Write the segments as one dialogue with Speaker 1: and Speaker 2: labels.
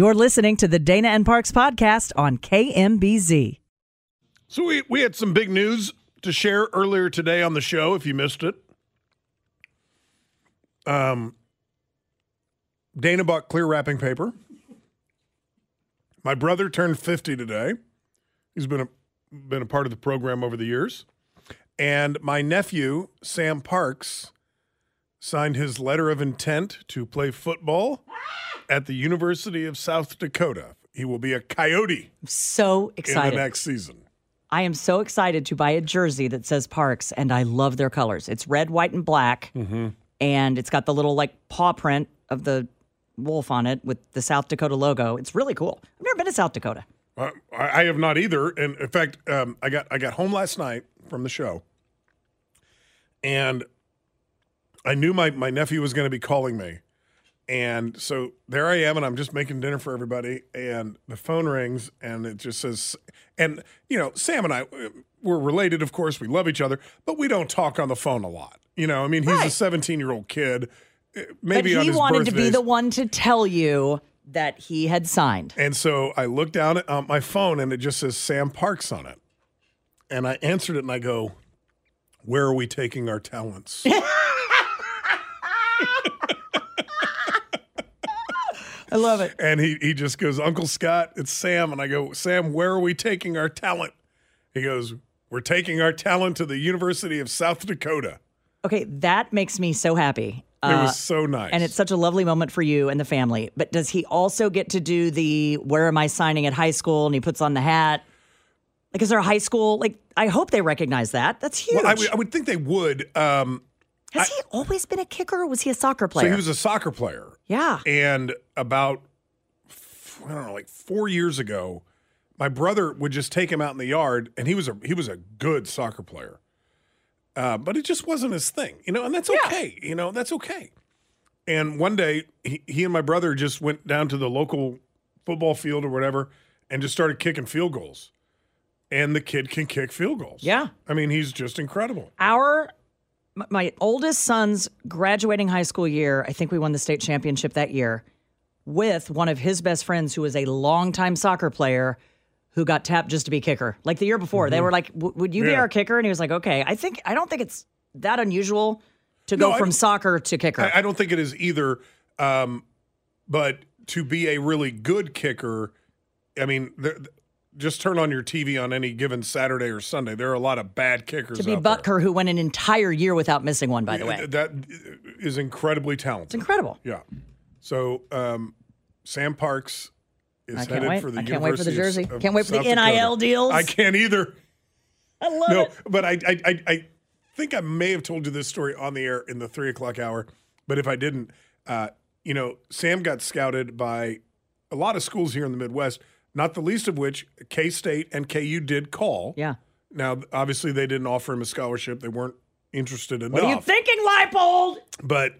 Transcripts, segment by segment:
Speaker 1: You're listening to the Dana and Parks podcast on KMBZ.
Speaker 2: So we, we had some big news to share earlier today on the show if you missed it. Um Dana bought clear wrapping paper. My brother turned 50 today. He's been a been a part of the program over the years. And my nephew, Sam Parks, signed his letter of intent to play football at the University of South Dakota. He will be a coyote
Speaker 1: So
Speaker 2: in
Speaker 1: excited.
Speaker 2: the next season.
Speaker 1: I am so excited to buy a jersey that says Parks, and I love their colors. It's red, white, and black, and it's got the little like paw print of the wolf on it with the South Dakota logo. It's really cool. I've never been to South Dakota.
Speaker 2: Uh, I I have not either, and in fact, um, I got I got home last night from the show, and I knew my my nephew was going to be calling me, and so there I am, and I'm just making dinner for everybody, and the phone rings, and it just says, and you know, Sam and I, we're related, of course, we love each other, but we don't talk on the phone a lot. You know, I mean, he's a
Speaker 1: Right.
Speaker 2: 17 year old kid, uh, maybe
Speaker 1: but
Speaker 2: on
Speaker 1: he
Speaker 2: his
Speaker 1: wanted to be
Speaker 2: birthdays.
Speaker 1: the one to tell you that he had signed.
Speaker 2: And so I look down at uh, my phone and it just says Sam Parks on it. And I answered it and I go, Where are we taking our talents?
Speaker 1: I love it.
Speaker 2: and he, he just goes, Uncle Scott, it's Sam. And I go, Sam, where are we taking our talent? He goes, We're taking our talent to the University of South Dakota.
Speaker 1: Okay, that makes me so happy.
Speaker 2: It
Speaker 1: Uh,
Speaker 2: was so nice.
Speaker 1: and it's such a lovely moment for you and the family. But does he also get to do the where am I signing at high school? And he puts on the hat. Like, is there a high school? Like, I hope they recognize that. That's huge.
Speaker 2: well, I, would- would think they would. Um,
Speaker 1: Has he always been a kicker or was he a soccer player?
Speaker 2: so he was a soccer player.
Speaker 1: yeah.
Speaker 2: And about, I don't know, like four years ago, my brother would just take him out in the yard, and he was a he was a good soccer player, uh, but it just wasn't his thing, you know. And that's okay, you know, that's okay. And one day, he, he and my brother just went down to the local football field or whatever, and just started kicking field goals. And the kid can kick field goals.
Speaker 1: Yeah.
Speaker 2: I mean, he's just incredible.
Speaker 1: Our, my oldest son's graduating high school year, I think we won the state championship that year with one of his best friends who was a longtime soccer player who got tapped just to be kicker. Like the year before, they were like, "Would you be
Speaker 2: Mm-hmm.
Speaker 1: Our kicker?" And he was like, "Okay." I think I don't think it's that unusual to go
Speaker 2: No, I
Speaker 1: from soccer to kicker.
Speaker 2: I, I don't think it is either. Um, but to be a really good kicker, I mean, there, just turn on your TV on any given Saturday or Sunday. There are a lot of bad kickers.
Speaker 1: to be
Speaker 2: out there.
Speaker 1: Who went an entire year without missing one, by the way.
Speaker 2: that is incredibly talented.
Speaker 1: It's incredible.
Speaker 2: Yeah. So um, Sam Parks is
Speaker 1: I
Speaker 2: headed
Speaker 1: wait.
Speaker 2: for the
Speaker 1: I can't wait for the
Speaker 2: University
Speaker 1: jersey.
Speaker 2: of
Speaker 1: Can't wait for the
Speaker 2: South Dakota.
Speaker 1: NIL deals.
Speaker 2: I can't either.
Speaker 1: I love
Speaker 2: No,
Speaker 1: it.
Speaker 2: but I, I, I, I think I may have told you this story on the air in the three o'clock hour. But if I didn't, uh, you know, Sam got scouted by a lot of schools here in the Midwest, not the least of which K State and KU did call.
Speaker 1: Yeah.
Speaker 2: Now, obviously, they didn't offer him a scholarship; they weren't interested enough.
Speaker 1: What are you thinking, Leipold?
Speaker 2: But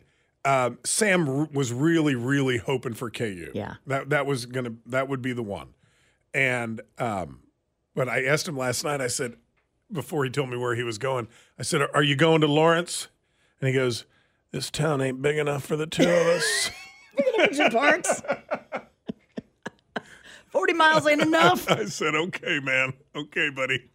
Speaker 2: um, Sam r- was really, really hoping for KU.
Speaker 1: Yeah.
Speaker 2: that that was gonna that would be the one. And um, but I asked him last night. I said before he told me where he was going, I said, "Are you going to Lawrence?" And he goes, "This town ain't big enough for the two of us."
Speaker 1: Parks. 40 miles ain't enough.
Speaker 2: I said, "Okay, man. Okay, buddy."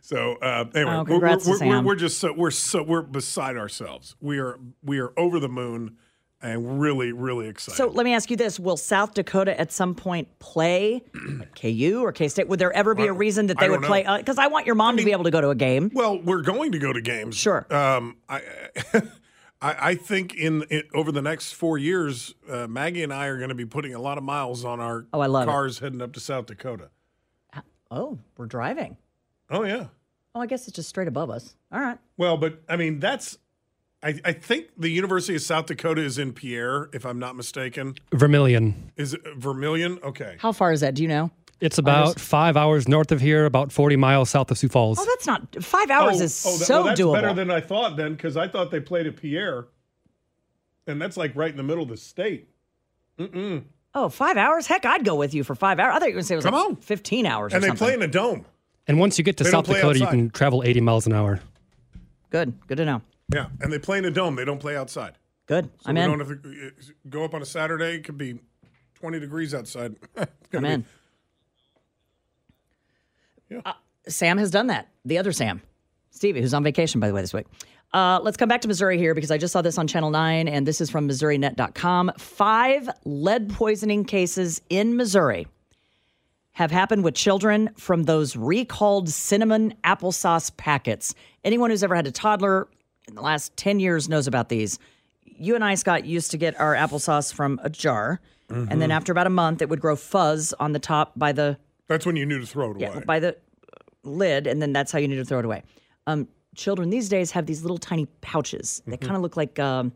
Speaker 2: So uh, anyway,
Speaker 1: Oh,
Speaker 2: we're, we're, we're, we're just so we're so we're beside ourselves. We are we are over the moon and really really excited.
Speaker 1: So let me ask you this: Will South Dakota at some point play like KU or K State? Would there ever be a reason that they would play? Because I want your mom to be able to go to a game.
Speaker 2: Well, we're going to go to games.
Speaker 1: Sure.
Speaker 2: Um, I, I, I think in, in over the next four years, uh, Maggie and I are going to be putting a lot of miles on our
Speaker 1: Oh, I love it.
Speaker 2: cars heading up to South Dakota.
Speaker 1: Oh, we're driving.
Speaker 2: Oh yeah.
Speaker 1: Oh, I guess it's just straight above us. All right.
Speaker 2: Well, but I mean that's I, I think the University of South Dakota is in Pierre, if I'm not mistaken.
Speaker 3: Vermillion.
Speaker 2: Is it Vermillion? Okay.
Speaker 1: How far is that? Do you know?
Speaker 3: It's about five hours north of here, about 40 miles south of Sioux Falls.
Speaker 1: Oh, that's not five hours is
Speaker 2: that-
Speaker 1: so
Speaker 2: well, that's
Speaker 1: doable.
Speaker 2: better than I thought then, because I thought they played at Pierre, and that's like right in the middle of the state.
Speaker 1: oh, five hours? Heck, I'd go with you for five hours. I thought you were going to say it was
Speaker 2: Come
Speaker 1: like
Speaker 2: on.
Speaker 1: 15 hours or
Speaker 2: And they
Speaker 1: something.
Speaker 2: play in a dome.
Speaker 3: and once you get to
Speaker 2: They
Speaker 3: South
Speaker 2: play
Speaker 3: Dakota, you can travel 80 miles an hour.
Speaker 1: Good. Good to know.
Speaker 2: Yeah, and they play in a dome. They don't play outside.
Speaker 1: Good.
Speaker 2: So
Speaker 1: I'm
Speaker 2: we
Speaker 1: in.
Speaker 2: don't have to uh, go up on a Saturday. It could be 20 degrees outside.
Speaker 1: I'm
Speaker 2: gonna be-
Speaker 1: in.
Speaker 2: Yeah.
Speaker 1: Uh, Sam has done that. The other Sam, Stevie, who's on vacation, by the way, this week. Uh, let's come back to Missouri here because I just saw this on Channel 9, and this is from MissouriNet.com. Five lead poisoning cases in Missouri have happened with children from those recalled cinnamon applesauce packets. Anyone who's ever had a toddler in the last 10 years knows about these. You and I, Scott, used to get our applesauce from a jar, and then after about a month, it would grow fuzz on the top by the
Speaker 2: That's when you knew to throw it
Speaker 1: yeah,
Speaker 2: away.
Speaker 1: by the lid, and then that's how you need to throw it away. Um, children these days have these little tiny pouches. They
Speaker 2: Mm-hmm.
Speaker 1: kind of look like um,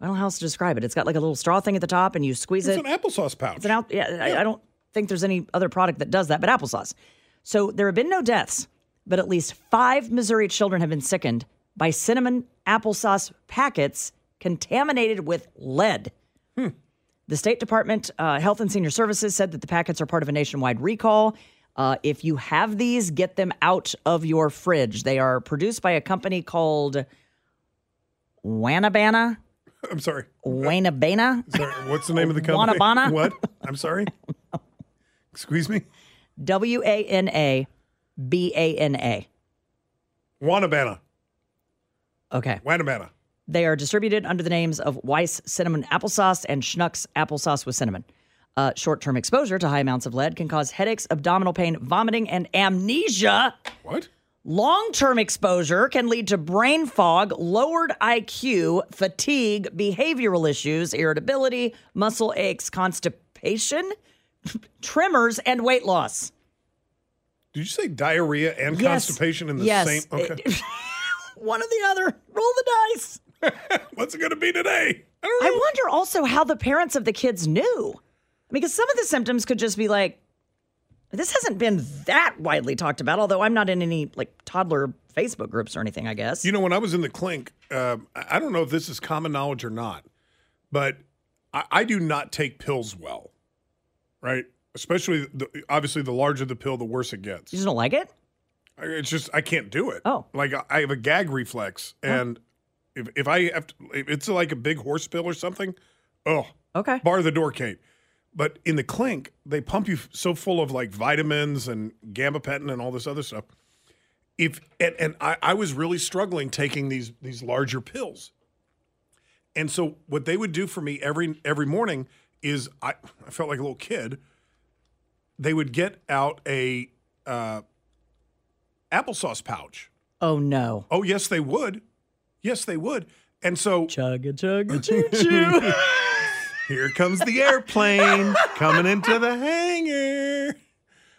Speaker 1: I don't know how else to describe it. It's got like a little straw thing at the top, and you squeeze it.
Speaker 2: it's
Speaker 1: it.
Speaker 2: an applesauce pouch.
Speaker 1: It's an out. Yeah, I, I don't think there's any other product that does that, but applesauce. So there have been no deaths, but at least five Missouri children have been sickened by cinnamon applesauce packets contaminated with lead. The State Department, uh, Health and Senior Services said that the packets are part of a nationwide recall. Uh, if you have these, get them out of your fridge. They are produced by a company called Wanabana.
Speaker 2: I'm sorry.
Speaker 1: Wanabana.
Speaker 2: Sorry, What's the name of the company?
Speaker 1: Wanabana?
Speaker 2: What? I'm sorry. Excuse me.
Speaker 1: W A N A B A N A.
Speaker 2: Wanabana.
Speaker 1: Okay.
Speaker 2: Wanabana.
Speaker 1: They are distributed under the names of Weis Cinnamon Applesauce and Schnucks Applesauce with Cinnamon. Uh, Short term exposure to high amounts of lead can cause headaches, abdominal pain, vomiting, and amnesia.
Speaker 2: What?
Speaker 1: Long term exposure can lead to brain fog, lowered IQ, fatigue, behavioral issues, irritability, muscle aches, constipation, tremors, and weight loss.
Speaker 2: Did you say diarrhea and
Speaker 1: Yes.
Speaker 2: constipation in the
Speaker 1: yes.
Speaker 2: same? Okay.
Speaker 1: One or the other. Roll the dice.
Speaker 2: What's it going to be today? I don't know.
Speaker 1: I wonder also how the parents of the kids knew. Because some of the symptoms could just be like, this hasn't been that widely talked about, although I'm not in any like toddler Facebook groups or anything, I guess.
Speaker 2: You know, when I was in the clink, um, I don't know if this is common knowledge or not, but I, I do not take pills well, right? Especially, the, obviously, the larger the pill, the worse it gets.
Speaker 1: you just don't like it?
Speaker 2: It's just I can't do it.
Speaker 1: Oh.
Speaker 2: like I have a gag reflex, and if if I have to, if it's like a big horse pill or something, oh,
Speaker 1: Okay.
Speaker 2: bar the door, Kate. But in the clink, they pump you so full of like vitamins and gabapentin and all this other stuff. If and, and I, I was really struggling taking these these larger pills. And so what they would do for me every every morning is I, I felt like a little kid. They would get out a uh, applesauce pouch.
Speaker 1: Oh no.
Speaker 2: Oh yes, they would. Yes, they would. And so
Speaker 1: Chugga chugga choo choo.
Speaker 2: Here comes the airplane coming into the hangar.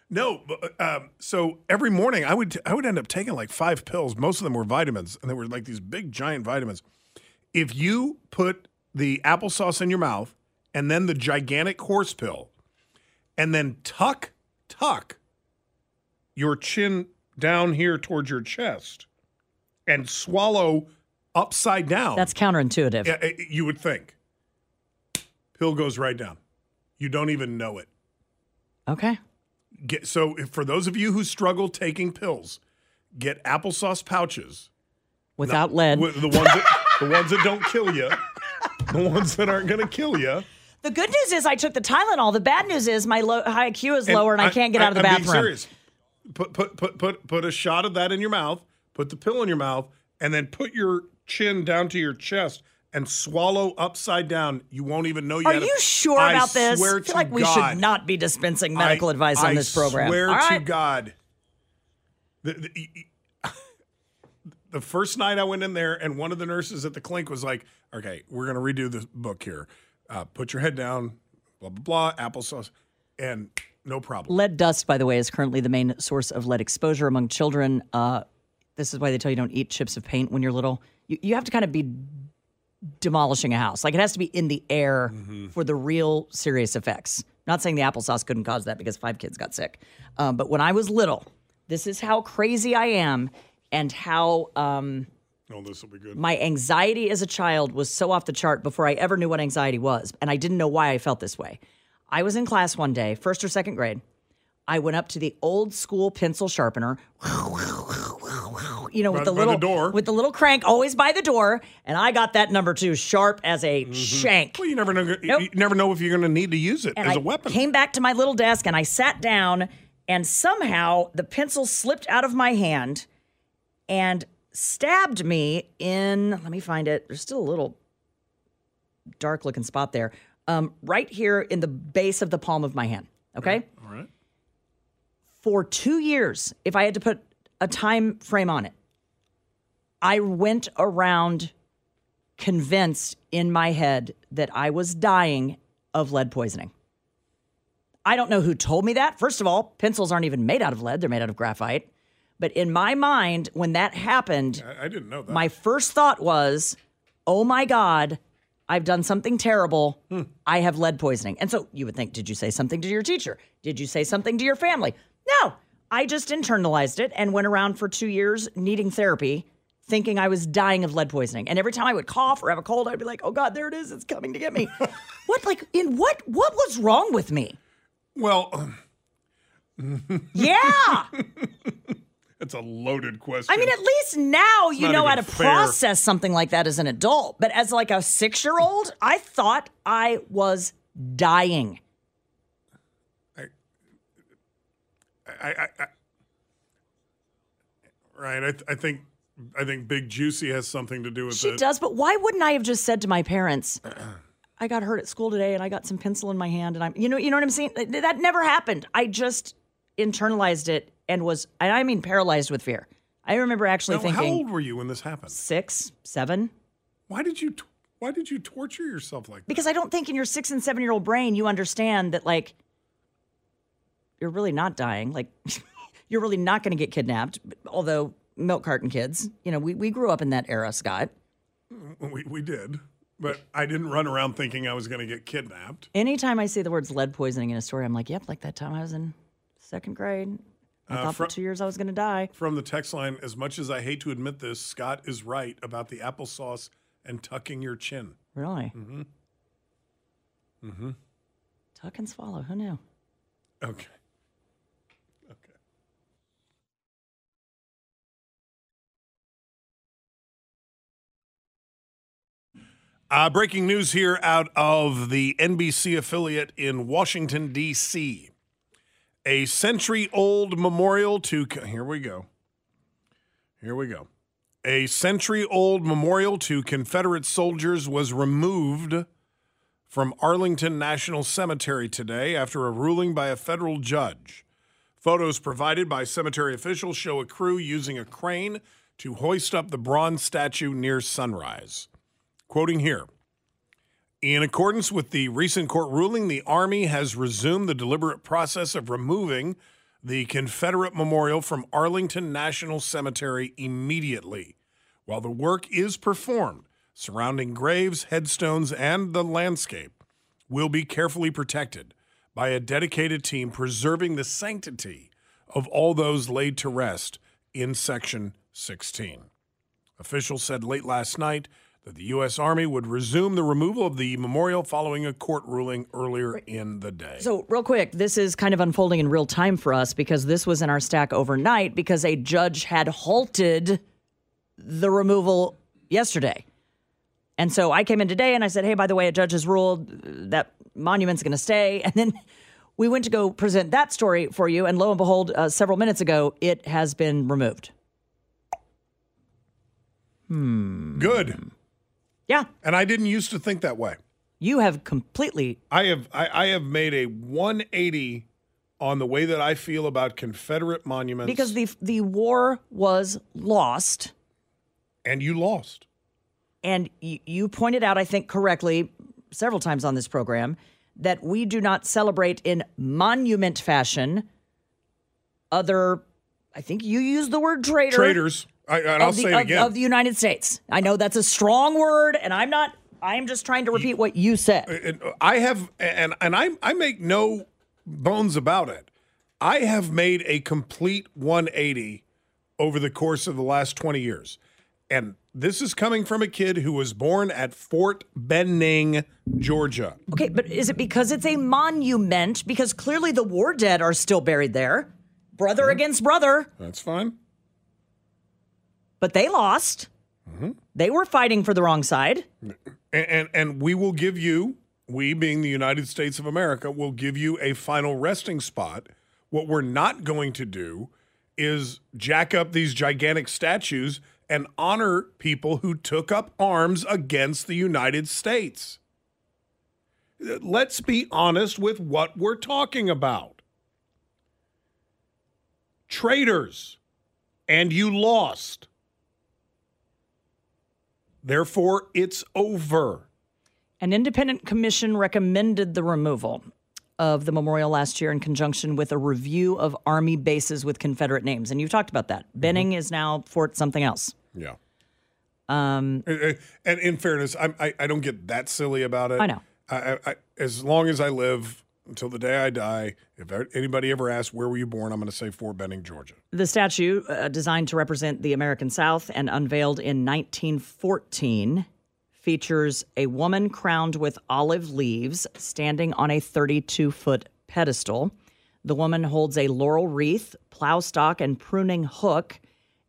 Speaker 2: No, but, um, so every morning I would I would end up taking like five pills. Most of them were vitamins, and they were like these big giant vitamins. If you put the applesauce in your mouth and then the gigantic horse pill, and then tuck tuck your chin down here towards your chest, and swallow upside down.
Speaker 1: That's counterintuitive.
Speaker 2: Yeah, eh, you would think. Pill goes right down. You don't even know it.
Speaker 1: Okay.
Speaker 2: Get so if, for those of you who struggle taking pills, get applesauce pouches.
Speaker 1: Without lead.
Speaker 2: Wi- The ones that the ones that don't kill you, the ones that aren't going to kill you.
Speaker 1: the good news is I took the Tylenol. The bad news is my low, high IQ is lower and I, can't get out of the
Speaker 2: I'm
Speaker 1: bathroom.
Speaker 2: Being serious. Put put put put put a shot of that in your mouth. Put the pill in your mouth, and then put your chin down to your chest and swallow upside down. You won't even know you.
Speaker 1: Are you sure
Speaker 2: I
Speaker 1: about this?
Speaker 2: Swear
Speaker 1: I feel
Speaker 2: to
Speaker 1: like we
Speaker 2: God.
Speaker 1: should not be dispensing medical
Speaker 2: I-
Speaker 1: advice on
Speaker 2: I
Speaker 1: this program.
Speaker 2: I swear
Speaker 1: All
Speaker 2: to
Speaker 1: right.
Speaker 2: God. The, the, the first night I went in there, and one of the nurses at the clinic was like, "Okay, we're going to redo the book here. Uh, put your head down. Blah blah blah. Applesauce, and no problem."
Speaker 1: Lead dust, by the way, is currently the main source of lead exposure among children. Uh, this is why they tell you don't eat chips of paint when you're little. You, you have to kind of be demolishing a house. Like it has to be in the air for the real serious effects. Not saying the applesauce couldn't cause that because five kids got sick. Um, but when I was little, this is how crazy I am and how um,
Speaker 2: Oh, this will be good.
Speaker 1: my anxiety as a child was so off the chart before I ever knew what anxiety was. And I didn't know why I felt this way. I was in class one day, first or second grade. I went up to the old school pencil sharpener, you know, with the little
Speaker 2: the door.
Speaker 1: with the little crank always by the door, and I got that number two sharp as a
Speaker 2: Mm-hmm.
Speaker 1: shank.
Speaker 2: Well, you never know.
Speaker 1: Nope.
Speaker 2: You never know if you're going to need to use it
Speaker 1: And
Speaker 2: as
Speaker 1: I
Speaker 2: a weapon.
Speaker 1: came back to my little desk and I sat down, and somehow the pencil slipped out of my hand and stabbed me in. Let me find it. There's still a little dark looking spot there. Um, right here in the base of the palm of my hand. Okay. For two years, if I had to put a time frame on it, I went around convinced in my head that I was dying of lead poisoning. I don't know who told me that. First of all, pencils aren't even made out of lead, they're made out of graphite. But in my mind, when that happened,
Speaker 2: I, I didn't know that.
Speaker 1: my first thought was, oh my God, I've done something terrible. Hmm. I have lead poisoning. And so you would think, did you say something to your teacher? Did you say something to your family? No, I just internalized it and went around for two years needing therapy, thinking I was dying of lead poisoning. And every time I would cough or have a cold, I'd be like, oh God, there it is. It's coming to get me. what, like, in what, what was wrong with me?
Speaker 2: well,
Speaker 1: Yeah.
Speaker 2: it's a loaded question.
Speaker 1: I mean, at least now you
Speaker 2: not
Speaker 1: know how to
Speaker 2: fair.
Speaker 1: process something like that as an adult. But as like a six year old, I thought I was dying.
Speaker 2: I, I, I right. I, th- I think I think Big Juicy has something to do with
Speaker 1: She
Speaker 2: it.
Speaker 1: She does, but why wouldn't I have just said to my parents, I got hurt at school today and I got some pencil in my hand and I'm you know, you know what I'm saying? That never happened. I just internalized it and was and I mean paralyzed with fear. I remember actually
Speaker 2: Now, how old were you when this happened?
Speaker 1: six, seven.
Speaker 2: Why did you t- Why did you torture yourself like that?
Speaker 1: Because I don't think in your six and seven year old brain you understand that like you're really not dying. Like you're really not going to get kidnapped. Although milk carton kids, you know, we, we grew up in that era, Scott.
Speaker 2: We we did, but I didn't run around thinking I was going to get kidnapped.
Speaker 1: Anytime I see the words lead poisoning in a story, I'm like, yep, like that time I was in second grade. I thought
Speaker 2: fr-
Speaker 1: for two years I was going to die.
Speaker 2: From the text line, as much as I hate to admit this, Scott is right about the applesauce and tucking your chin.
Speaker 1: Really? Mm-hmm. Mm-hmm. Tuck and swallow. Who knew?
Speaker 2: Okay. Uh, breaking news here out of the NBC affiliate in Washington, D.C. A century old memorial to. Here we go. Here we go. A century old memorial to Confederate soldiers was removed from Arlington National Cemetery today after a ruling by a federal judge. Photos provided by cemetery officials show a crew using a crane to hoist up the bronze statue near sunrise. Quoting here In accordance with the recent court ruling, the Army has resumed the deliberate process of removing the Confederate memorial from Arlington National Cemetery immediately. While the work is performed, surrounding graves, headstones, and the landscape will be carefully protected by a dedicated team preserving the sanctity of all those laid to rest in Section 16. Officials said late last night that the U.S. Army would resume the removal of the memorial following a court ruling earlier in the day.
Speaker 1: So, real quick, this is kind of unfolding in real time for us because this was in our stack overnight because a judge had halted the removal yesterday. And so I came in today and I said, hey, by the way, a judge has ruled that monument's going to stay. And then we went to go present that story for you. And lo and behold, uh, several minutes ago, it has been removed. Hmm.
Speaker 2: Good.
Speaker 1: Yeah,
Speaker 2: And I didn't used to think that way.
Speaker 1: you have completely.
Speaker 2: I have I, I have made a 180 on the way that I feel about Confederate monuments
Speaker 1: Because the the war was lost,
Speaker 2: and you lost.
Speaker 1: and you, you pointed out, I think correctly, several times on this program, that we do not celebrate in monument fashion other. I think you used the word traitor.
Speaker 2: Traitors. I, and I'll
Speaker 1: of the,
Speaker 2: say it
Speaker 1: of-
Speaker 2: again.
Speaker 1: of the United States. I know that's a strong word, and I'm not. I'm just trying to repeat what you said.
Speaker 2: I have, and and I I make no bones about it. I have made a complete 180 over the course of the last 20 years, and this is coming from a kid who was born at Fort Benning, Georgia.
Speaker 1: Okay, but is it because it's a monument? Because clearly the war dead are still buried there, brother hmm. against brother,
Speaker 2: That's fine.
Speaker 1: But they lost. Mm-hmm. They were fighting for the wrong side.
Speaker 2: And, and and we will give you, we being the United States of America, will give you a final resting spot. What we're not going to do is jack up these gigantic statues and honor people who took up arms against the United States. Let's be honest with what we're talking about. Traitors, and you lost. Therefore, it's over.
Speaker 1: An independent commission recommended the removal of the memorial last year in conjunction with a review of Army bases with Confederate names. And you've talked about that. Benning is now Fort something else.
Speaker 2: Yeah.
Speaker 1: Um,
Speaker 2: And, and in fairness, I'm, I I don't get that silly about it.
Speaker 1: I know.
Speaker 2: I, I, I, as long as I live until the day I die, if anybody ever asks where were you born, I'm going to say Fort Benning, Georgia.
Speaker 1: The statue, uh, designed to represent the American South and unveiled in 1914, features a woman crowned with olive leaves standing on a 32 foot pedestal. The woman holds a laurel wreath, plow stock, and pruning hook,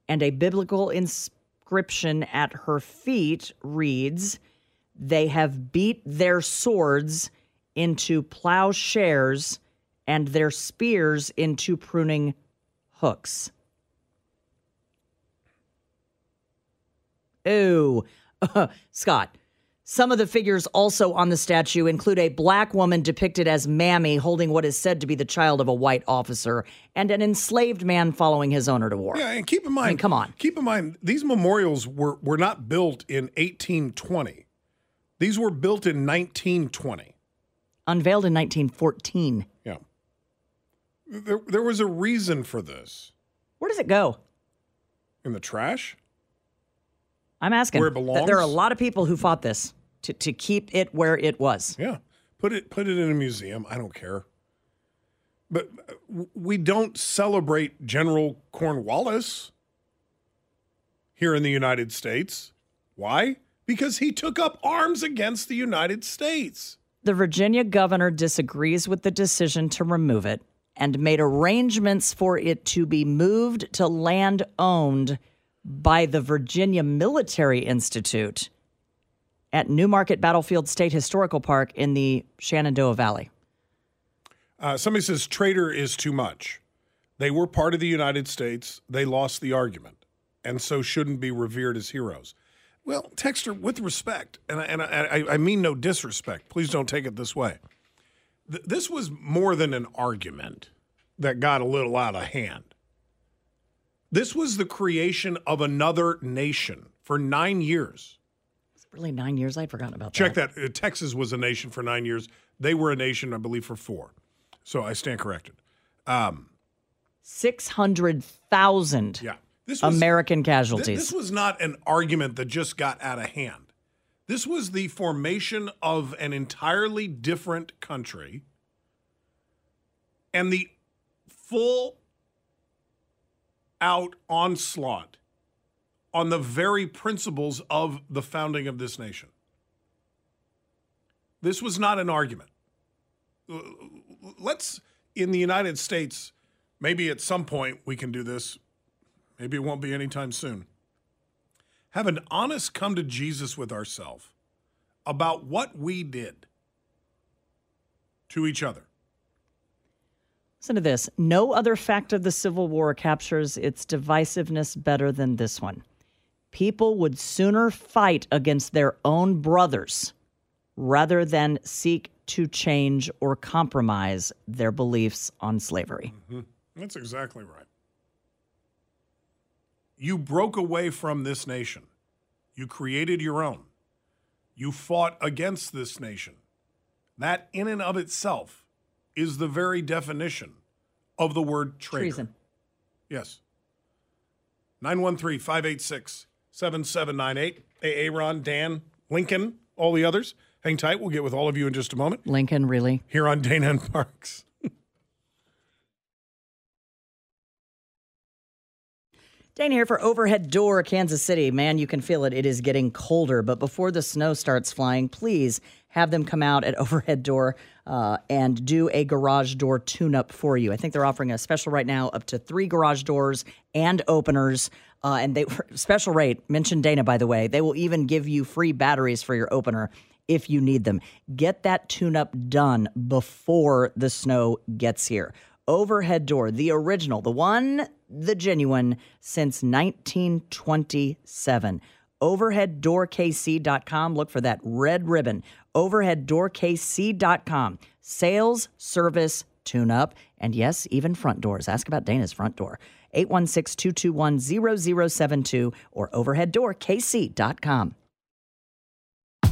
Speaker 1: and a biblical inscription at her feet reads, They have beat their swords into plowshares and their spears into pruning hooks. Ooh, Scott. Some of the figures also on the statue include a black woman depicted as Mammy holding what is said to be the child of a white officer and an enslaved man following his owner to war.
Speaker 2: Yeah, and keep in mind,
Speaker 1: come on.
Speaker 2: keep in mind, these memorials were were not built in 1820. These were built in 1920.
Speaker 1: Unveiled in 1914.
Speaker 2: Yeah. There, there was a reason for this.
Speaker 1: Where does it go?
Speaker 2: In the trash?
Speaker 1: I'm asking.
Speaker 2: Where it
Speaker 1: Th- There are a lot of people who fought this to, to keep it where it was.
Speaker 2: Yeah. Put it put it in a museum. I don't care. But uh, we don't celebrate General Cornwallis here in the United States. Why? Because he took up arms against the United States.
Speaker 1: The Virginia governor disagrees with the decision to remove it and made arrangements for it to be moved to land owned by the Virginia Military Institute at New Market Battlefield State Historical Park in the Shenandoah Valley.
Speaker 2: Uh, somebody says traitor is too much. They were part of the United States. They lost the argument, and so shouldn't be revered as heroes. Well, Texter, with respect, and I, and I, I- mean no disrespect. Please don't take it this way. Th- this was more than an argument that got a little out of hand. This was the creation of another nation for nine years.
Speaker 1: It's Really, nine years? I'd forgotten about
Speaker 2: Check
Speaker 1: that.
Speaker 2: Check that. Uh, Texas was a nation for nine years. They were a nation, I believe, for four. So I stand corrected.
Speaker 1: 600,000
Speaker 2: Yeah. This was,
Speaker 1: American
Speaker 2: th-
Speaker 1: casualties.
Speaker 2: this was not an argument that just got out of hand. This was the formation of an entirely different country and the full out onslaught on the very principles of the founding of this nation. This was not an argument. Let's, in the United States, maybe at some point we can do this. Maybe it won't be anytime soon. Have an honest come to Jesus with ourselves about what we did to each other.
Speaker 1: Listen to this. No other fact of the Civil War captures its divisiveness better than this one. People would sooner fight against their own brothers rather than seek to change or compromise their beliefs on slavery. Mm-hmm.
Speaker 2: That's exactly right. You broke away from this nation. You created your own. You fought against this nation. That, in and of itself, is the very definition of the word traitor.
Speaker 1: Treason.
Speaker 2: Yes. 913 586 7798. Hey, Aaron, Dan, Lincoln, all the others. Hang tight. We'll get with all of you in just a moment
Speaker 1: Lincoln, really?
Speaker 2: here on Dana and Parks.
Speaker 1: Dane here for Overhead Door, Kansas City. Man, you can feel it. It is getting colder, but before the snow starts flying, please have them come out at Overhead Door uh, and do a garage door tune up for you. I think they're offering a special right now up to three garage doors and openers. Uh, and they special rate, mention Dana, by the way. They will even give you free batteries for your opener if you need them. Get that tune up done before the snow gets here. Overhead door, the original, the one, the genuine, since 1927. OverheadDoorKC.com. Look for that red ribbon. OverheadDoorKC.com. Sales, service, tune up, and yes, even front doors. Ask about Dana's front door. 816 221 0072 or OverheadDoorKC.com.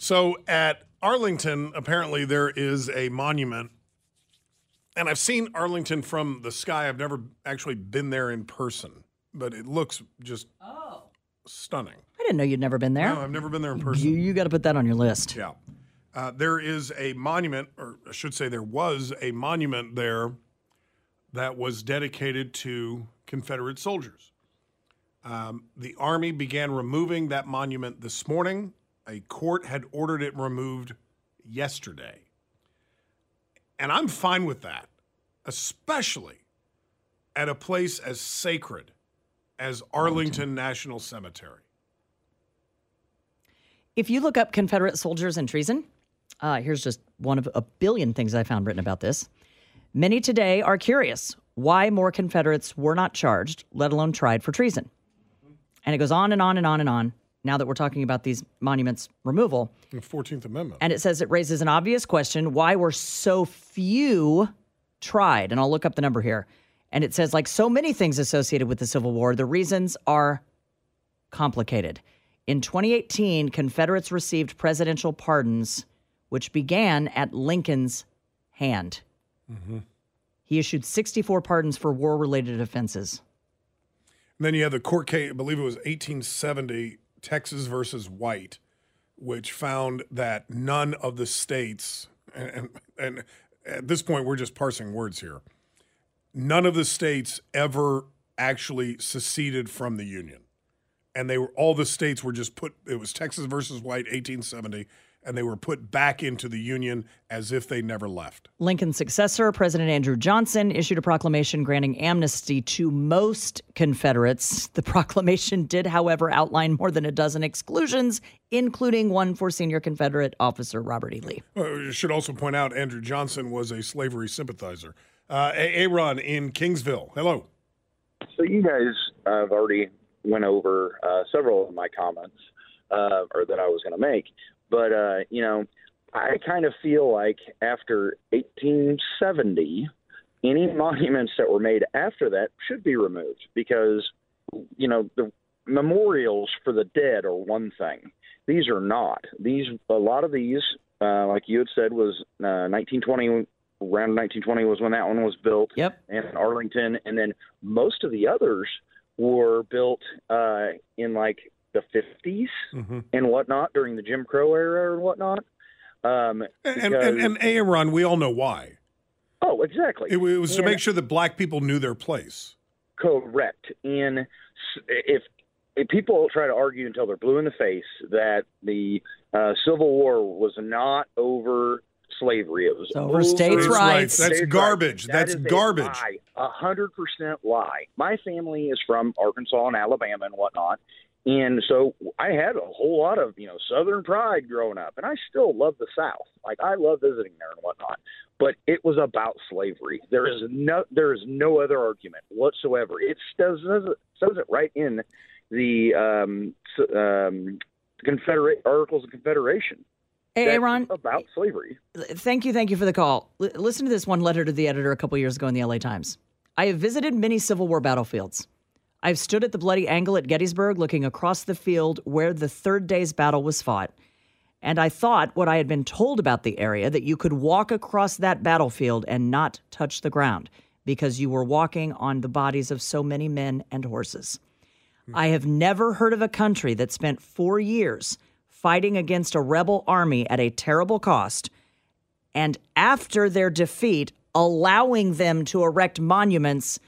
Speaker 2: So at Arlington, apparently there is a monument. And I've seen Arlington from the sky. I've never actually been there in person, but it looks just stunning.
Speaker 1: I didn't know you'd never been there.
Speaker 2: No, I've never been there in person.
Speaker 1: you you got to put that on your list.
Speaker 2: Yeah. Uh, there is a monument, or I should say, there was a monument there that was dedicated to Confederate soldiers. Um, the Army began removing that monument this morning. A court had ordered it removed yesterday. And I'm fine with that, especially at a place as sacred as Arlington National Cemetery.
Speaker 1: If you look up Confederate soldiers and treason, uh, here's just one of a billion things I found written about this. Many today are curious why more Confederates were not charged, let alone tried for treason. And it goes on and on and on and on now that we're talking about these monuments removal.
Speaker 2: The 14th Amendment.
Speaker 1: And it says it raises an obvious question why were so few tried? And I'll look up the number here. And it says, like so many things associated with the Civil War, the reasons are complicated. In 2018, Confederates received presidential pardons, which began at Lincoln's hand. Mm-hmm. He issued 64 pardons for war related offenses.
Speaker 2: And then you have the court case, I believe it was 1870, Texas versus White, which found that none of the states, and, and, at this point, we're just parsing words here, none of the states ever actually seceded from the Union. And they were all the states were just put, it was Texas versus White, 1870, and they were put back into the Union as if they never left.
Speaker 1: Lincoln's successor, President Andrew Johnson, issued a proclamation granting amnesty to most Confederates. The proclamation did, however, outline more than a dozen exclusions, including one for senior Confederate officer Robert E. Lee.
Speaker 2: Uh, you should also point out Andrew Johnson was a slavery sympathizer. Uh, A- Aaron in Kingsville. Hello.
Speaker 4: So you guys uh, have already went over uh, several of my comments, uh, or that I was going to make. But uh, you know, I kind of feel like after 1870, any monuments that were made after that should be removed because you know the memorials for the dead are one thing. These are not. These a lot of these, uh, like you had said, was uh, 1920. Around 1920 was when that one was built
Speaker 1: Yep.
Speaker 4: and Arlington, and then most of the others were built uh, in like the 50s and whatnot during the Jim Crow era and whatnot. Um,
Speaker 2: And, and,
Speaker 4: because-
Speaker 2: and, and Aaron, we all know why.
Speaker 4: oh, exactly.
Speaker 2: It, it was to make sure that black people knew their place.
Speaker 4: Correct. And if, if people try to argue until they're blue in the face that the uh, Civil War was not over slavery, it was
Speaker 1: over states'
Speaker 2: States'
Speaker 1: rights.
Speaker 2: rights. That's
Speaker 4: states'
Speaker 2: garbage.
Speaker 4: That
Speaker 2: That's garbage.
Speaker 4: lie. A hundred percent lie. My family is from Arkansas and Alabama and whatnot, And so I had a whole lot of, you know, Southern pride growing up, and I still love the South. Like I love visiting there and whatnot. But it was about slavery. There is no, there is no other argument whatsoever. It says, says it, says it right in the um, um, Confederate Articles of Confederation.
Speaker 1: Hey, Aaron,
Speaker 4: about slavery.
Speaker 1: thank you, thank you for the call. L- listen to this one letter to the editor a couple years ago in the LA Times. I have visited many Civil War battlefields. I've stood at the bloody angle at Gettysburg looking across the field where the third day's battle was fought. And I thought what I had been told about the area that you could walk across that battlefield and not touch the ground because you were walking on the bodies of so many men and horses. Hmm. I have never heard of a country that spent four years fighting against a rebel army at a terrible cost and after their defeat, allowing them to erect monuments,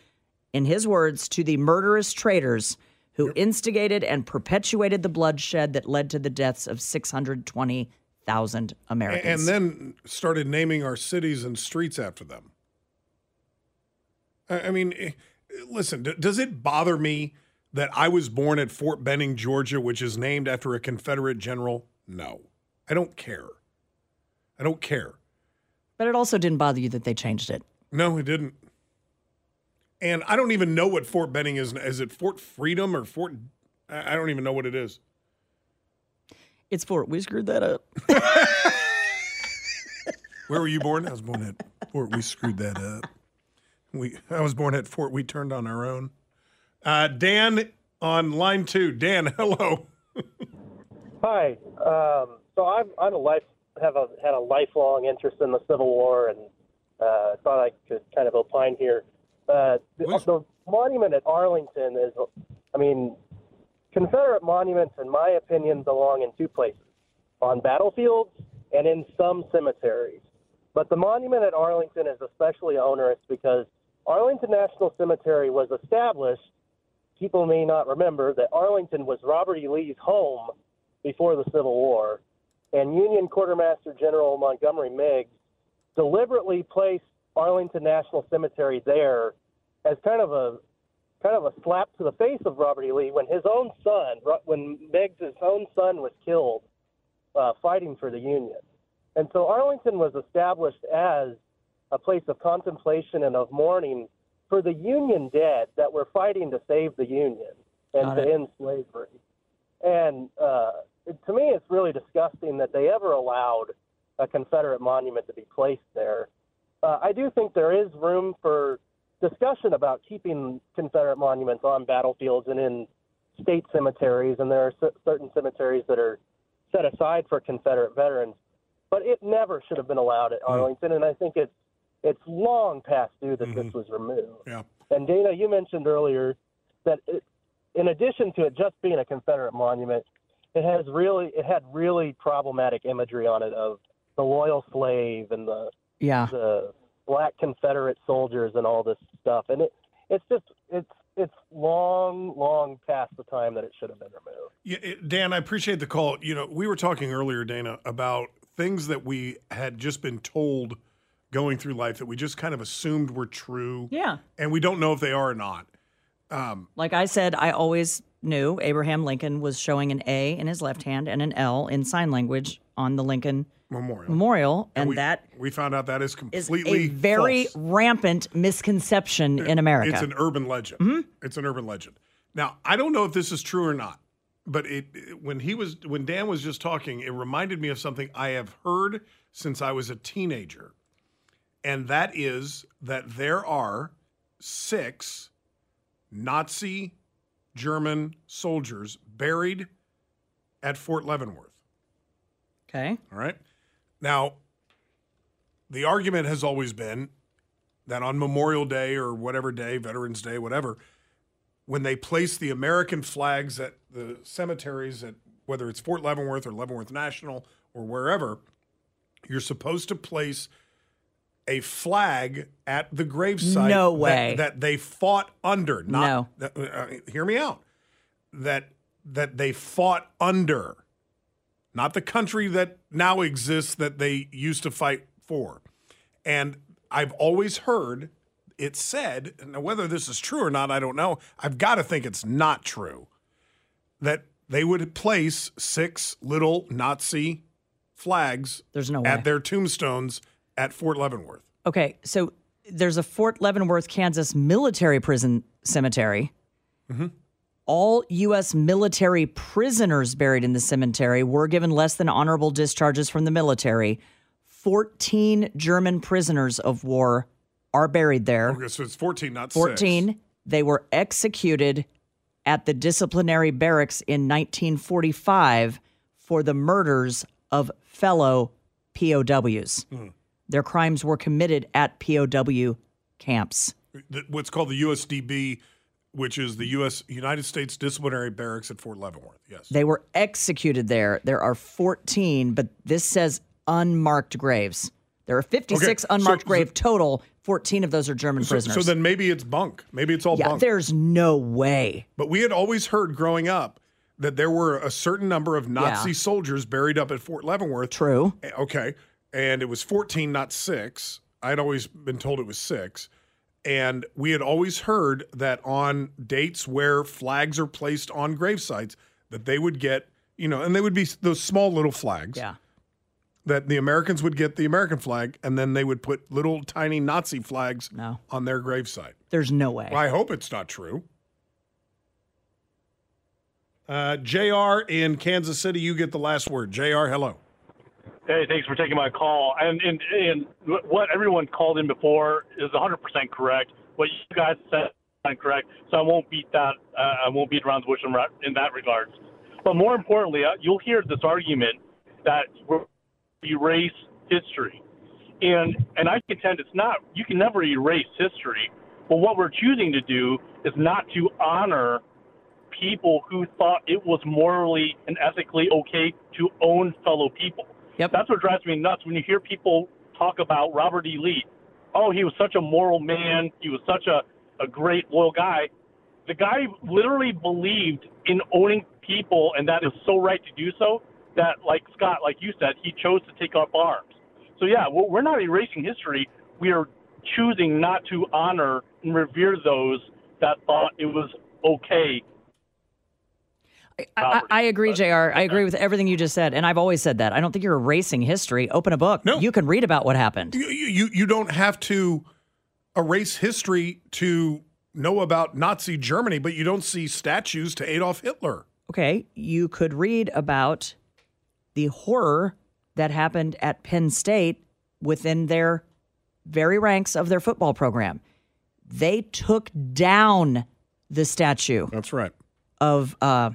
Speaker 1: in his words, to the murderous traitors who instigated and perpetuated the bloodshed that led to the deaths of 620,000 Americans.
Speaker 2: and then started naming our cities and streets after them. I I mean, eh, listen, does it bother me that I was born at Fort Benning, Georgia, which is named after a Confederate general? No, I don't care. I don't care.
Speaker 1: but it also didn't bother you that they changed it.
Speaker 2: No, it didn't. And I don't even know what Fort Benning is. Is it Fort Freedom or Fort? I I don't even know what it is.
Speaker 1: It's Fort. we screwed that up.
Speaker 2: Where were you born? I was born at Fort. We screwed that up. We I was born at Fort. We turned on our own. Uh, Dan on line two. Dan, hello.
Speaker 5: Hi. Um, so I'm I'm a life have a had a lifelong interest in the Civil War, and uh, thought I could kind of opine here. Uh, the, the monument at Arlington is, I mean, Confederate monuments, in my opinion, belong in two places: on battlefields and in some cemeteries. But the monument at Arlington is especially onerous because Arlington National Cemetery was established. People may not remember that Arlington was Robert E. Lee's home before the Civil War, and Union Quartermaster General Montgomery Meigs deliberately placed Arlington National Cemetery there as kind of a kind of a slap to the face of Robert E. Lee when his own son, when Meigs' own son was killed uh, fighting for the Union. And so Arlington was established as a place of contemplation and of mourning for the Union dead that were fighting to save the Union and
Speaker 1: Got
Speaker 5: to
Speaker 1: it.
Speaker 5: end slavery. And uh, it, to me, it's really disgusting that they ever allowed a Confederate monument to be placed there. Uh, I do think there is room for discussion about keeping Confederate monuments on battlefields and in state cemeteries, and there are cer- certain cemeteries that are set aside for Confederate veterans. But it never should have been allowed at mm. Arlington, and I think it's it's long past due that this mm-hmm. was removed.
Speaker 2: Yeah.
Speaker 5: And Dana, you mentioned earlier that it, in addition to it just being a Confederate monument, it has really it had really problematic imagery on it of the loyal slave and the
Speaker 1: Yeah.
Speaker 5: the black Confederate soldiers and all this stuff. And it it's just it's it's long, long past the time that it should have been removed.
Speaker 2: Yeah, it- Dan, I appreciate the call. You know, we were talking earlier, Dana, about things that we had just been told going through life that we just kind of assumed were true,
Speaker 1: Yeah.
Speaker 2: and we don't know if they are or not.
Speaker 1: Um, like I said, I always knew Abraham Lincoln was showing an A in his left hand and an L in sign language on the Lincoln
Speaker 2: Memorial.
Speaker 1: Memorial, and
Speaker 2: we,
Speaker 1: that
Speaker 2: we found out that is
Speaker 1: is
Speaker 2: completely
Speaker 1: a very
Speaker 2: false.
Speaker 1: rampant misconception in America.
Speaker 2: It's an urban legend. Mm-hmm. It's an urban legend. Now, I don't know if this is true or not, but it, it- when he was when Dan was just talking, it reminded me of something I have heard since I was a teenager. And that is that there are six Nazi German soldiers buried at Fort Leavenworth.
Speaker 1: okay.
Speaker 2: All right. Now, the argument has always been that on Memorial Day or whatever day, Veterans Day, whatever, when they place the American flags at the cemeteries at whether it's Fort Leavenworth or Leavenworth National or wherever, you're supposed to place a flag at the gravesite
Speaker 1: No
Speaker 2: that-
Speaker 1: way.
Speaker 2: that, they fought under. Not,
Speaker 1: No.
Speaker 2: that- uh, hear me out. That that they fought under not the country that now exists that they used to fight for. And I've always heard it said, now whether this is true or not, I don't know. I've got to think it's not true that they would place six little Nazi flags
Speaker 1: There's no way.
Speaker 2: at their tombstones at Fort Leavenworth.
Speaker 1: Okay, so there's a Fort Leavenworth, Kansas military prison cemetery. Mm-hmm. All U.S. military prisoners buried in the cemetery were given less than honorable discharges from the military. 14 German prisoners of war are buried there.
Speaker 2: Okay, so it's 14, not
Speaker 1: 14.
Speaker 2: six.
Speaker 1: They were executed at the disciplinary barracks in 1945 for the murders of fellow POWs. Hmm. Their crimes were committed at POW camps.
Speaker 2: What's called the USDB, which is the U.S. United States Disciplinary Barracks at Fort Leavenworth. Yes.
Speaker 1: They were executed there. There are 14, but this says unmarked graves. There are 56
Speaker 2: Okay,
Speaker 1: unmarked
Speaker 2: so-
Speaker 1: grave total. 14 of those are German
Speaker 2: so,
Speaker 1: prisoners.
Speaker 2: so then maybe it's bunk. Maybe it's all
Speaker 1: yeah,
Speaker 2: bunk.
Speaker 1: there's no way.
Speaker 2: But we had always heard growing up that there were a certain number of Nazi
Speaker 1: Yeah.
Speaker 2: soldiers buried up at Fort Leavenworth.
Speaker 1: True.
Speaker 2: Eh, Okay. And it was 14, not six. I'd always been told it was six. And we had always heard that on dates where flags are placed on grave sites, that they would get, you know, and they would be those small little flags.
Speaker 1: Yeah.
Speaker 2: That the Americans would get the American flag, and then they would put little tiny Nazi flags
Speaker 1: No.
Speaker 2: on their gravesite.
Speaker 1: There's no way.
Speaker 2: Well, I hope it's not true. Uh, JR in Kansas City, you get the last word. JR, hello.
Speaker 6: Hey, thanks for taking my call. And and and what everyone called in before is 100% correct. What you guys said is correct. So I won't beat that. Uh, I won't beat around the bush in, that regards. But more importantly, uh, you'll hear this argument that erase history, and and I contend it's not. You can never erase history. But what we're choosing to do is not to honor people who thought it was morally and ethically okay to own fellow people.
Speaker 1: Yep.
Speaker 6: That's what drives me nuts when you hear people talk about Robert E. Lee. Oh, he was such a moral man. He was such a, a great, loyal guy. The guy literally believed in owning people, and that is so right to do so that, like Scott, like you said, he chose to take up arms. So, yeah, we're we're not erasing history. We are choosing not to honor and revere those that thought it was okay
Speaker 1: I, I, I agree,
Speaker 6: but-
Speaker 1: JR. I agree with everything you just said. And I've always said that. I don't think you're erasing history. Open a book.
Speaker 2: No.
Speaker 1: You can read about what happened.
Speaker 2: You, you, you don't have to erase history to know about Nazi Germany, but you don't see statues to Adolf Hitler.
Speaker 1: Okay. You could read about the horror that happened at Penn State within their very ranks of their football program. They took down the statue
Speaker 2: That's right.
Speaker 1: of uh,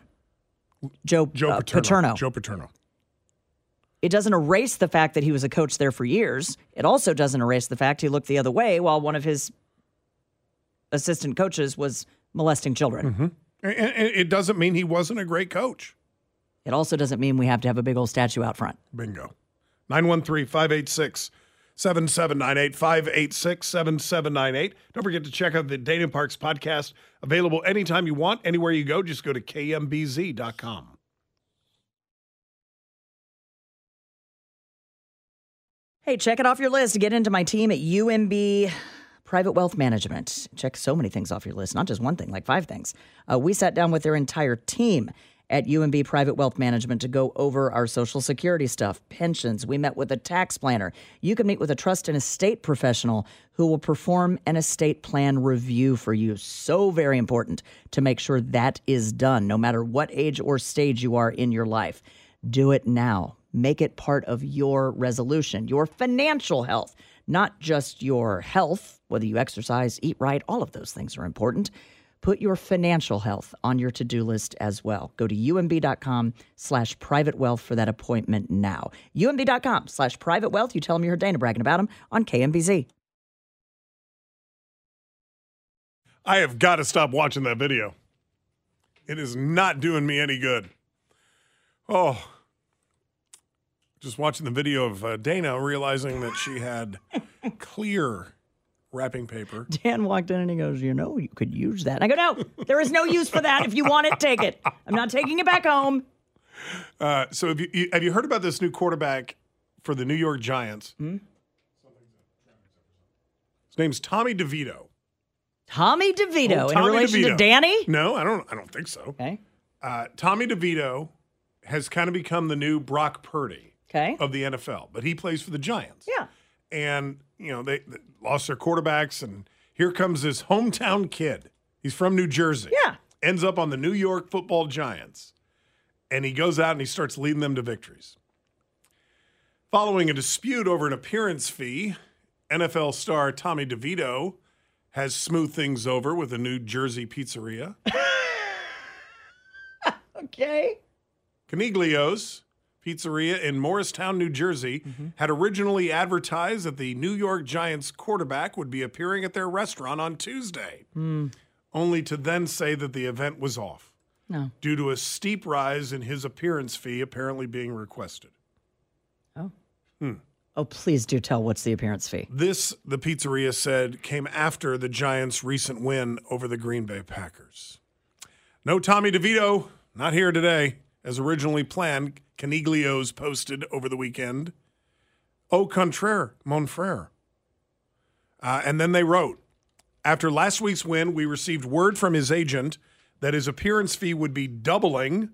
Speaker 1: Joe,
Speaker 2: Joe
Speaker 1: uh,
Speaker 2: Paterno.
Speaker 1: Paterno.
Speaker 2: Joe Paterno.
Speaker 1: it doesn't erase the fact that he was a coach there for years. It also doesn't erase the fact he looked the other way while one of his assistant coaches was molesting children.
Speaker 2: And, and it doesn't mean he wasn't a great coach.
Speaker 1: It also doesn't mean we have to have a big old statue out front.
Speaker 2: Bingo. 913 586 7798 586 7798. Don't forget to check out the Dana Parks podcast. Available anytime you want, anywhere you go. Just go to kmbz.com.
Speaker 1: Hey, check it off your list to get into my team at UMB Private Wealth Management. Check so many things off your list, not just one thing, like five things. Uh, we sat down with their entire team at UMB Private Wealth Management to go over our Social Security stuff, pensions. We met with a tax planner. You can meet with a trust and estate professional who will perform an estate plan review for you. So very important to make sure that is done, no matter what age or stage you are in your life. Do it now. Make it part of your resolution, your financial health, not just your health, whether you exercise, eat right, all of those things are important. Put your financial health on your to-do list as well. Go to umb.com slash private wealth for that appointment now. umb.com slash private wealth. You tell them you heard Dana bragging about them on KMBZ.
Speaker 2: I have got to stop watching that video. It is not doing me any good. Oh, just watching the video of uh, Dana realizing that she had clear wrapping paper.
Speaker 1: Dan walked in and he goes, You know, you could use that. And I go, No, there is no use for that. If you want it, take it. I'm not taking it back home.
Speaker 2: Uh, so, have you, you have you heard about this new quarterback for the New York Giants? His name's Tommy DeVito.
Speaker 1: Tommy DeVito
Speaker 2: Oh,
Speaker 1: in
Speaker 2: Tommy
Speaker 1: relation to Danny?
Speaker 2: No, I don't. I don't think so.
Speaker 1: Okay.
Speaker 2: Uh, Tommy DeVito has kind of become the new Brock Purdy
Speaker 1: Okay.
Speaker 2: of the NFL, but he plays for the Giants.
Speaker 1: Yeah.
Speaker 2: And, you know, they, they lost their quarterbacks, and here comes this hometown kid. He's from New Jersey.
Speaker 1: Yeah.
Speaker 2: Ends up on the New York football Giants, and he goes out and he starts leading them to victories. Following a dispute over an appearance fee, NFL star Tommy DeVito has smoothed things over with a New Jersey pizzeria.
Speaker 1: Okay.
Speaker 2: Coniglio's Pizzeria in Morristown, New Jersey, mm-hmm. had originally advertised that the New York Giants quarterback would be appearing at their restaurant on Tuesday, hmm. only to then say that the event was off
Speaker 1: No.
Speaker 2: due to a steep rise in his appearance fee apparently being requested.
Speaker 1: Oh, hmm. Oh, please do tell what's the appearance fee.
Speaker 2: This, the pizzeria said, came after the Giants' recent win over the Green Bay Packers. No Tommy DeVito, not here today, as originally planned. Coniglio's posted over the weekend. Au contraire, mon frere. Uh, and then they wrote After last week's win, we received word from his agent that his appearance fee would be doubling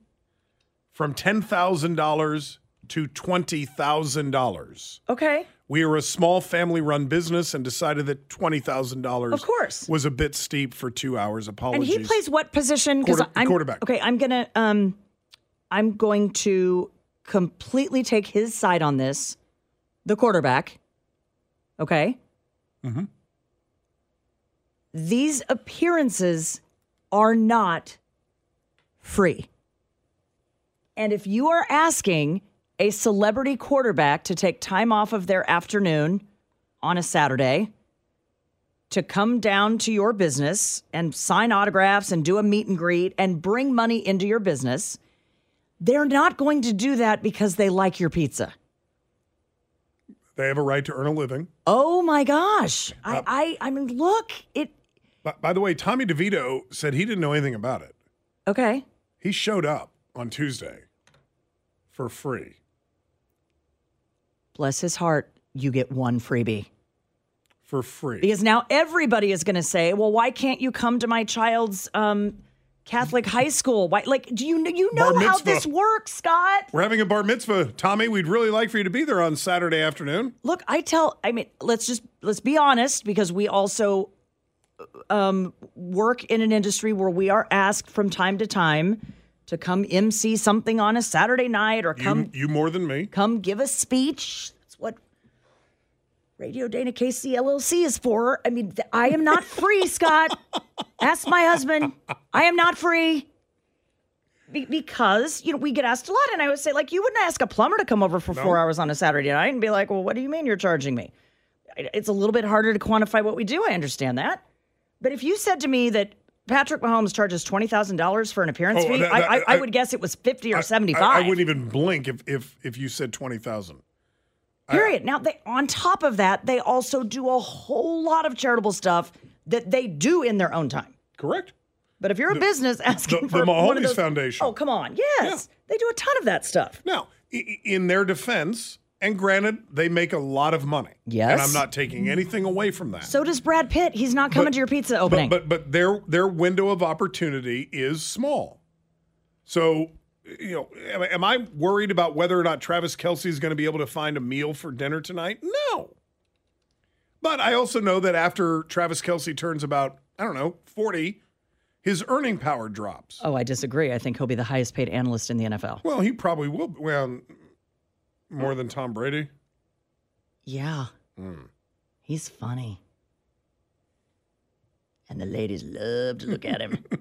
Speaker 2: from $10,000 to $20,000.
Speaker 1: Okay.
Speaker 2: We are a small family run business and decided that $20,000
Speaker 1: Of course.
Speaker 2: was a bit steep for 2 hours. Apologies.
Speaker 1: And he plays what position? 'Cause
Speaker 2: Quarter-
Speaker 1: I'm
Speaker 2: quarterback.
Speaker 1: Okay, I'm gonna um, I'm going to completely take his side on this. The quarterback. Okay.
Speaker 2: Mm-hmm.
Speaker 1: These appearances are not free. And if you are asking a celebrity quarterback to take time off of their afternoon on a Saturday to come down to your business and sign autographs and do a meet and greet and bring money into your business, they're not going to do that because they like your pizza.
Speaker 2: they have a right to earn a living.
Speaker 1: Oh my gosh. I, I I mean look, it
Speaker 2: By, by the way, Tommy DeVito said he didn't know anything about it.
Speaker 1: okay.
Speaker 2: He showed up on Tuesday for free.
Speaker 1: Bless his heart, you get one freebie.
Speaker 2: For free.
Speaker 1: Because now everybody is going to say, "Well, why can't you come to my child's um, Catholic high school? Why like do you know you know how this works, Scott?"
Speaker 2: We're having a bar mitzvah. Tommy, we'd really like for you to be there on Saturday afternoon.
Speaker 1: Look, I tell I mean, let's just let's be honest because we also um, work in an industry where we are asked from time to time to come MC something on a Saturday night or come
Speaker 2: you, you more than me.
Speaker 1: come give a speech. Radio Dana KC LLC is for. I mean, I am not free, Scott. Ask my husband. I am not free. Be- because, you know, we get asked a lot. And I would say, like, you wouldn't ask a plumber to come over for four hours on a Saturday night and be like, well, what do you mean you're charging me? It's a little bit harder to quantify what we do. I understand that. But if you said to me that Patrick Mahomes charges $20,000 for an appearance
Speaker 2: Oh,
Speaker 1: fee,
Speaker 2: that-
Speaker 1: I,
Speaker 2: that-
Speaker 1: I, I
Speaker 2: I-
Speaker 1: would guess it was 50 or
Speaker 2: I-
Speaker 1: 75.
Speaker 2: I, I wouldn't even blink if if if you said twenty thousand.
Speaker 1: Period. now, they on top of that, they also do a whole lot of charitable stuff that they do in their own time.
Speaker 2: Correct.
Speaker 1: But if you're a business asking
Speaker 2: the
Speaker 1: for one of those,
Speaker 2: Foundation.
Speaker 1: oh come on, yes, they do a ton of that stuff.
Speaker 2: Now, in their defense, and granted, they make a lot of money.
Speaker 1: Yes.
Speaker 2: And I'm not taking anything away from that.
Speaker 1: So does Brad Pitt. He's not coming
Speaker 2: But-
Speaker 1: to your pizza
Speaker 2: but,
Speaker 1: opening.
Speaker 2: but but their their window of opportunity is small. So you know, am, am I worried about whether or not Travis Kelce is going to be able to find a meal for dinner tonight? No. But I also know that after Travis Kelce turns about I don't know forty, his earning power drops.
Speaker 1: oh, I disagree. I think he'll be the highest paid analyst in the NFL.
Speaker 2: Well, he probably will. be- Well, more than Tom Brady.
Speaker 1: Yeah,
Speaker 2: Hmm.
Speaker 1: he's funny, and the ladies love to look at him.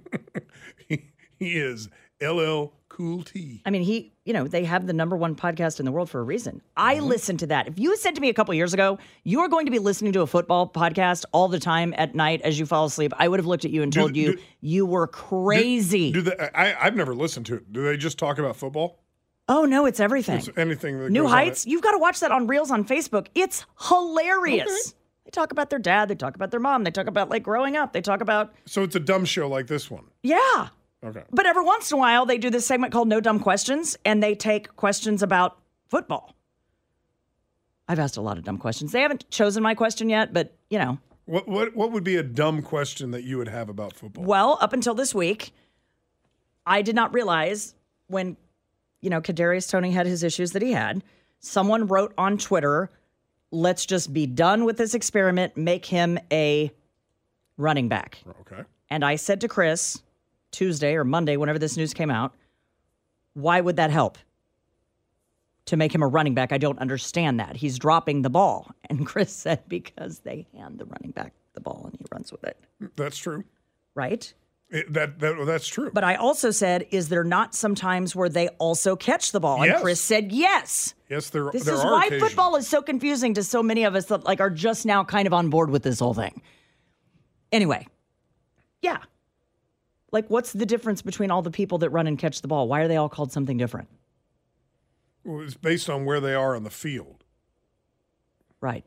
Speaker 2: He, he is LL Cool T.
Speaker 1: I mean, he, you know, they have the number one podcast in the world for a reason. I
Speaker 2: Mm-hmm.
Speaker 1: listen to that. If you had said to me a couple years ago, you are going to be listening to a football podcast all the time at night as you fall asleep, I would have looked at you and
Speaker 2: Do-
Speaker 1: told you
Speaker 2: do-
Speaker 1: you were crazy.
Speaker 2: Do they, I, I've never listened to it. Do they just talk about football?
Speaker 1: oh no, it's everything.
Speaker 2: It's anything that
Speaker 1: New Heights. You've got to watch that on Reels on Facebook. It's hilarious. They talk about their dad. They talk about their mom. They talk about like growing up. They talk about
Speaker 2: So it's a dumb show like this one.
Speaker 1: yeah.
Speaker 2: Okay.
Speaker 1: But every once in a while, they do this segment called No Dumb Questions, and they take questions about football. I've asked a lot of dumb questions. They haven't chosen my question yet, but you know,
Speaker 2: What what what would be a dumb question that you would have about football?
Speaker 1: well, up until this week, I did not realize when, you know, Kadarius Toney had his issues that he had. Someone wrote on Twitter, "Let's just be done with this experiment. Make him a running back."
Speaker 2: Okay.
Speaker 1: And I said to Chris Tuesday or Monday, whenever this news came out, why would that help? To make him a running back, I don't understand that. He's dropping the ball. And Chris said, because they hand the running back the ball and he runs with it,
Speaker 2: That's true.
Speaker 1: right?
Speaker 2: It- that, that that's true.
Speaker 1: But I also said, is there not some times where they also catch the ball?
Speaker 2: Yes.
Speaker 1: And Chris said, yes.
Speaker 2: yes, there
Speaker 1: This
Speaker 2: there
Speaker 1: is why
Speaker 2: occasions.
Speaker 1: football is so confusing to so many of us that like are just now kind of on board with this whole thing. Anyway, yeah. Like, what's the difference between all the people that run and catch the ball? Why are they all called something different?
Speaker 2: Well, It's based on where they are on the field.
Speaker 1: Right.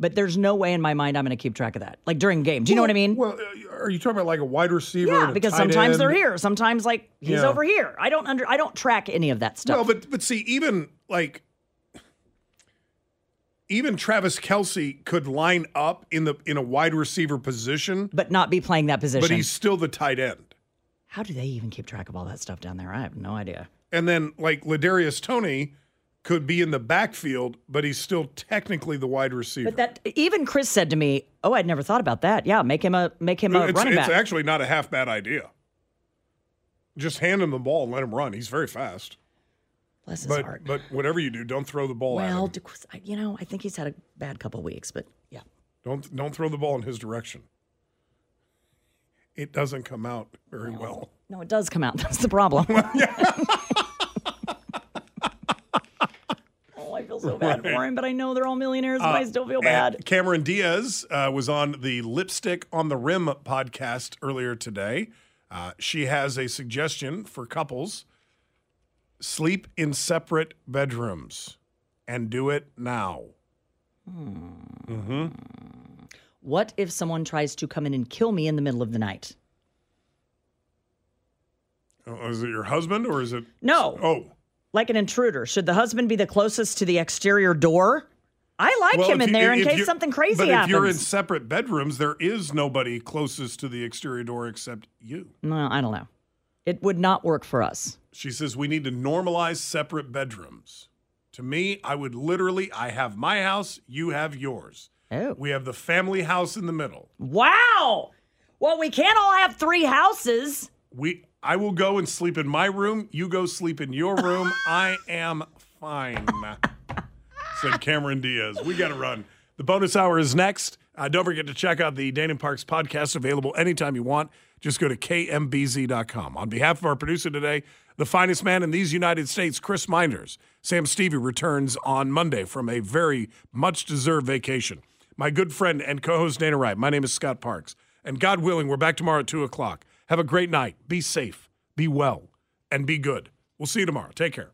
Speaker 1: But there's no way in my mind I'm going to keep track of that. Like during game. Do you know what I mean?
Speaker 2: Well, are you talking about like a wide receiver?
Speaker 1: yeah,
Speaker 2: and a
Speaker 1: because sometimes
Speaker 2: end?
Speaker 1: they're here. Sometimes like he's
Speaker 2: Yeah.
Speaker 1: over here. I don't under I don't track any of that stuff.
Speaker 2: No, but but see, even like even Travis Kelce could line up in the in a wide receiver position,
Speaker 1: but not be playing that position.
Speaker 2: but he's still the tight end.
Speaker 1: How do they even keep track of all that stuff down there? I have no idea.
Speaker 2: And then like Ladarius Toney could be in the backfield, but he's still technically the wide receiver.
Speaker 1: But that even Chris said to me, "Oh, I'd never thought about that. Yeah, make him a make him a
Speaker 2: it's,
Speaker 1: running
Speaker 2: it's actually not a half bad idea. Just hand him the ball and let him run. He's very fast.
Speaker 1: Bless his
Speaker 2: But
Speaker 1: heart.
Speaker 2: but whatever you do, don't throw the ball
Speaker 1: well,
Speaker 2: at him.
Speaker 1: I- you know, I think he's had a bad couple weeks, but yeah.
Speaker 2: Don't don't throw the ball in his direction. It doesn't come out very well.
Speaker 1: No, it does come out. That's the problem. oh, I feel so bad for him, but I know they're all millionaires, but I still feel
Speaker 2: Uh,
Speaker 1: bad.
Speaker 2: Cameron Diaz uh, was on the Lipstick on the Rim podcast earlier today. Uh, she has a suggestion for couples sleep in separate bedrooms and do it now. Hmm. Mm-hmm.
Speaker 1: What if someone tries to come in and kill me in the middle of the night?
Speaker 2: Oh, is it your husband or is it?
Speaker 1: No.
Speaker 2: Oh.
Speaker 1: Like an intruder. Should the husband be the closest to the exterior door? I like
Speaker 2: Well,
Speaker 1: him
Speaker 2: if
Speaker 1: in
Speaker 2: you-
Speaker 1: there in
Speaker 2: if
Speaker 1: case something crazy
Speaker 2: But
Speaker 1: happens.
Speaker 2: if you're in separate bedrooms, there is nobody closest to the exterior door except you.
Speaker 1: no, I don't know. It would not work for us.
Speaker 2: She says we need to normalize separate bedrooms. To me, I would literally, I have my house, you have yours.
Speaker 1: Oh.
Speaker 2: We have the family house in the middle.
Speaker 1: Wow. Well, we can't all have three houses.
Speaker 2: We, I will go and sleep in my room. You go sleep in your room. I am fine. Said Cameron Diaz. We got to run. The bonus hour is next. Uh, don't forget to check out the Dana Parks podcast, available anytime you want. Just go to kmbz.com. On behalf of our producer today, the finest man in these United States, Chris Minders, Sam Stevie returns on Monday from a very much deserved vacation. My good friend and co host Dana Wright, my name is Scott Parks. And God willing, we're back tomorrow at 2 o'clock. Have a great night. Be safe, be well, and be good. We'll see you tomorrow. Take care.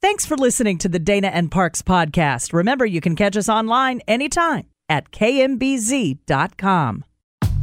Speaker 1: Thanks for listening to the Dana and Parks podcast. Remember, you can catch us online anytime at kmbz.com.